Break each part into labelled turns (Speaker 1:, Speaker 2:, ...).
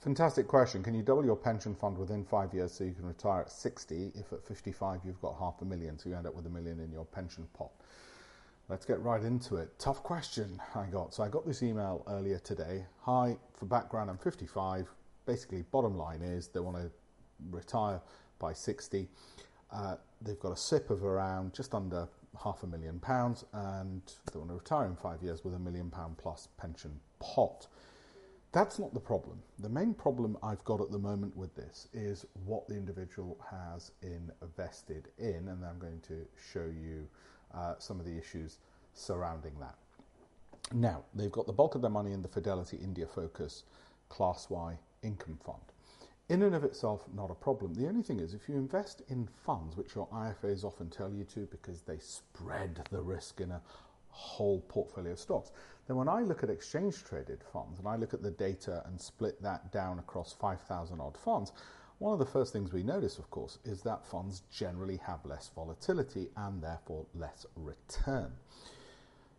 Speaker 1: Fantastic question. Can you double your pension fund within five years so you can retire at 60 if at 55 you've got half a million, so you end up with a million in your pension pot? Let's get right into it. Tough question I got. So I got this email earlier today. Hi, for background, I'm 55. Basically, bottom line is they want to retire by 60. Uh, they've got a SIPP of around just under half a million pounds and they want to retire in five years with a million pound plus pension pot. That's not the problem. The main problem I've got at the moment with this is what the individual has invested in, and I'm going to show you uh, some of the issues surrounding that. Now, they've got the bulk of their money in the Fidelity India Focus Class Y income fund. In and of itself, not a problem. The only thing is, if you invest in funds, which your IFAs often tell you to because they spread the risk in a whole portfolio of stocks. Then when I look at exchange traded funds and I look at the data and split that down across 5,000 odd funds, one of the first things we notice, of course, is that funds generally have less volatility and therefore less return.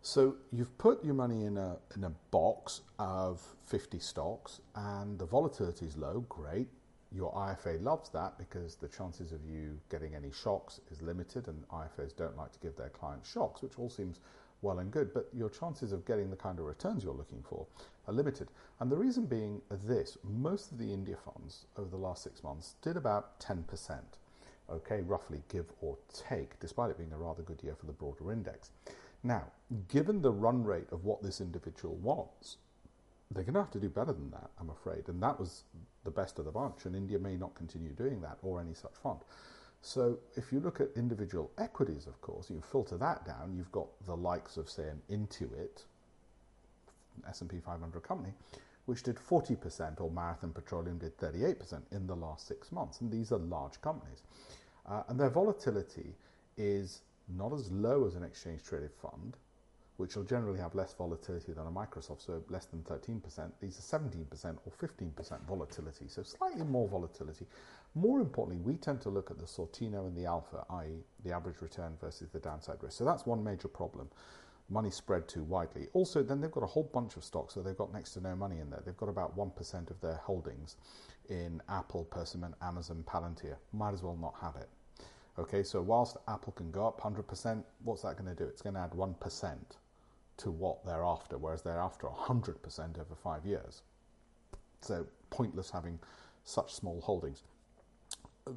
Speaker 1: So you've put your money in a, in a box of 50 stocks and the volatility is low, great. Your IFA loves that because the chances of you getting any shocks is limited and IFAs don't like to give their clients shocks, which all seems well and good, but your chances of getting the kind of returns you're looking for are limited. And the reason being this most of the India funds over the last six months did about 10%, okay, roughly give or take, despite it being a rather good year for the broader index. Now, given the run rate of what this individual wants, they're going to have to do better than that, I'm afraid. And that was the best of the bunch, and India may not continue doing that or any such fund. So if you look at individual equities, of course, you filter that down, you've got the likes of, say, an Intuit, S&P 500 company, which did 40%, or Marathon Petroleum did 38% in the last six months. And these are large companies. Uh, and their volatility is not as low as an exchange traded fund, which will generally have less volatility than a Microsoft, so less than 13%. These are 17% or 15% volatility, so slightly more volatility. More importantly, we tend to look at the Sortino and the alpha, i.e., the average return versus the downside risk. So that's one major problem. Money spread too widely. Also, then they've got a whole bunch of stocks, so they've got next to no money in there. They've got about 1% of their holdings in Apple, Persimmon, Amazon, Palantir. Might as well not have it. Okay, so whilst Apple can go up 100%, what's that going to do? It's going to add 1% to what they're after, whereas they're after 100% over five years. So pointless having such small holdings.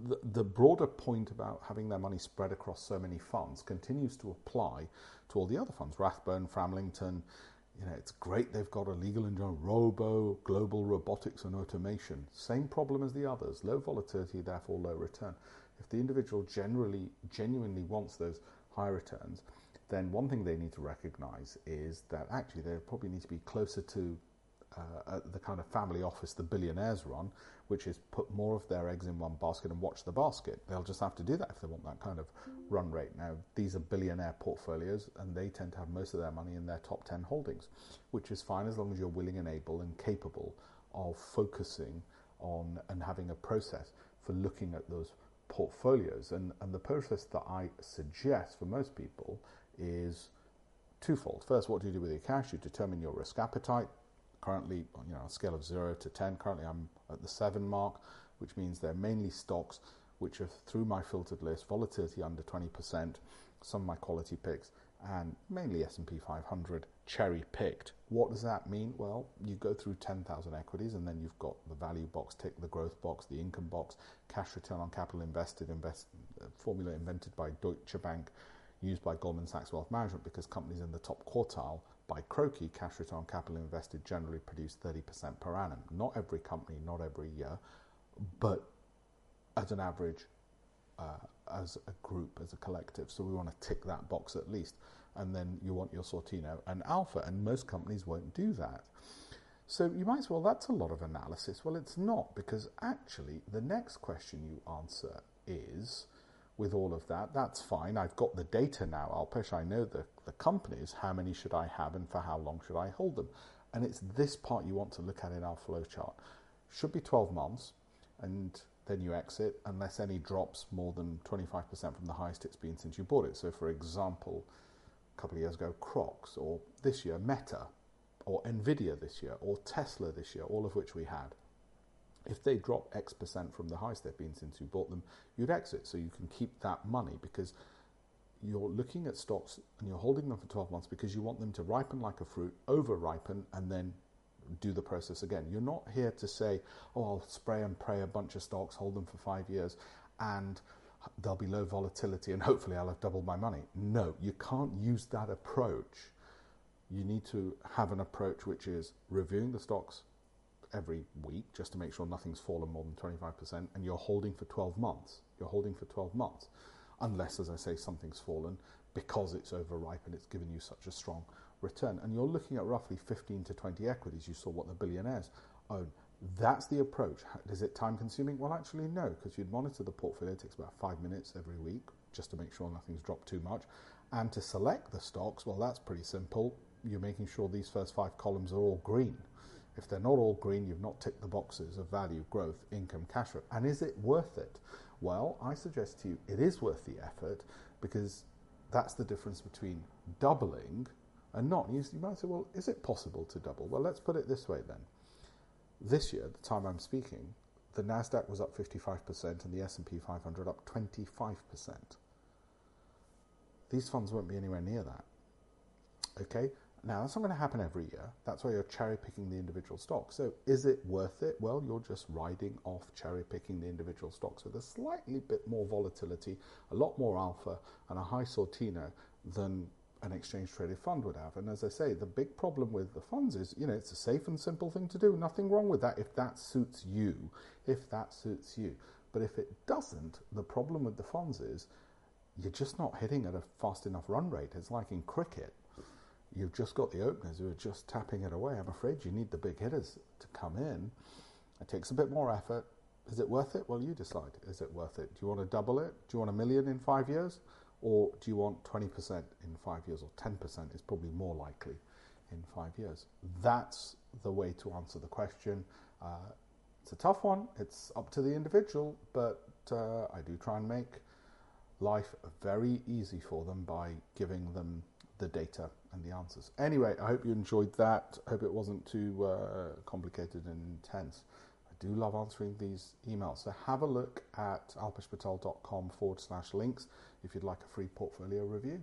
Speaker 1: The, the, broader point about having their money spread across so many funds continues to apply to all the other funds. Rathbone, Framlington, you know, it's great they've got a legal and robo, global robotics and automation. Same problem as the others. Low volatility, therefore low return. If the individual generally, genuinely wants those high returns, then one thing they need to recognize is that actually they probably need to be closer to uh, the kind of family office the billionaires run, which is put more of their eggs in one basket and watch the basket. They'll just have to do that if they want that kind of run rate. Now, these are billionaire portfolios, and they tend to have most of their money in their top 10 holdings, which is fine as long as you're willing and able and capable of focusing on and having a process for looking at those portfolios. And, and the process that I suggest for most people is twofold. First, what do you do with your cash? You determine your risk appetite. Currently, you know, on a scale of zero to 10, currently I'm at the seven mark, which means they're mainly stocks which are through my filtered list, volatility under 20%, some of my quality picks, and mainly S&P 500 cherry picked. What does that mean? Well, you go through 10,000 equities and then you've got the value box tick, the growth box, the income box, cash return on capital invested, invest, uh, formula invented by Deutsche Bank, used by Goldman Sachs Wealth Management because companies in the top quartile by CROCI cash return on capital invested generally produce 30% per annum. Not every company, not every year, but as an average, uh, as a group, as a collective. So we want to tick that box at least. And then you want your Sortino and Alpha, and most companies won't do that. So you might say, well, that's a lot of analysis. Well, it's not, because actually the next question you answer is with all of that, that's fine. I've got the data now, Alpesh. I know the, the companies, how many should I have and for how long should I hold them? And it's this part you want to look at in our flowchart. Should be 12 months, and then you exit unless any drops more than 25% from the highest it's been since you bought it. So, for example, a couple of years ago, Crocs, or this year, Meta, or Nvidia this year, or Tesla this year, all of which we had. If they drop X percent from the highs they've been since you bought them, you'd exit. So you can keep that money because you're looking at stocks and you're holding them for 12 months because you want them to ripen like a fruit, over ripen, and then do the process again. You're not here to say, oh, I'll spray and pray a bunch of stocks, hold them for five years, and there'll be low volatility and hopefully I'll have doubled my money. No, you can't use that approach. You need to have an approach which is reviewing the stocks every week just to make sure nothing's fallen more than 25% and you're holding for 12 months. You're holding for 12 months. Unless, as I say, something's fallen because it's overripe and it's given you such a strong return. And you're looking at roughly 15 to 20 equities. You saw what the billionaires own. That's the approach. Is it time consuming? Well, actually, no, because you'd monitor the portfolio. It takes about five minutes every week just to make sure nothing's dropped too much. And to select the stocks, well, that's pretty simple. You're making sure these first five columns are all green. If they're not all green, you've not ticked the boxes of value, growth, income, cash flow. And is it worth it? Well, I suggest to you it is worth the effort because that's the difference between doubling and not. You, might say, well, is it possible to double? Well, let's put it this way then. This year, the time I'm speaking, the Nasdaq was up 55% and the S&P 500 up 25%. These funds won't be anywhere near that. Okay? Now, that's not going to happen every year. That's why you're cherry picking the individual stocks. So, is it worth it? Well, you're just riding off cherry picking the individual stocks with a slightly bit more volatility, a lot more alpha, and a high Sortino than an exchange traded fund would have. And as I say, the big problem with the funds is, you know, it's a safe and simple thing to do. Nothing wrong with that if that suits you. If that suits you. But if it doesn't, the problem with the funds is you're just not hitting at a fast enough run rate. It's like in cricket. You've just got the openers who are just tapping it away. I'm afraid you need the big hitters to come in. It takes a bit more effort. Is it worth it? Well, you decide. Is it worth it? Do you want to double it? Do you want a million in five years? Or do you want 20% in five years, or 10% is probably more likely in five years? That's the way to answer the question. Uh, it's a tough one, it's up to the individual, but uh, I do try and make life very easy for them by giving them the data and the answers. Anyway, I hope you enjoyed that. I hope it wasn't too uh, complicated and intense. I do love answering these emails. So have a look at alpeshpatel.com forward slash links if you'd like a free portfolio review.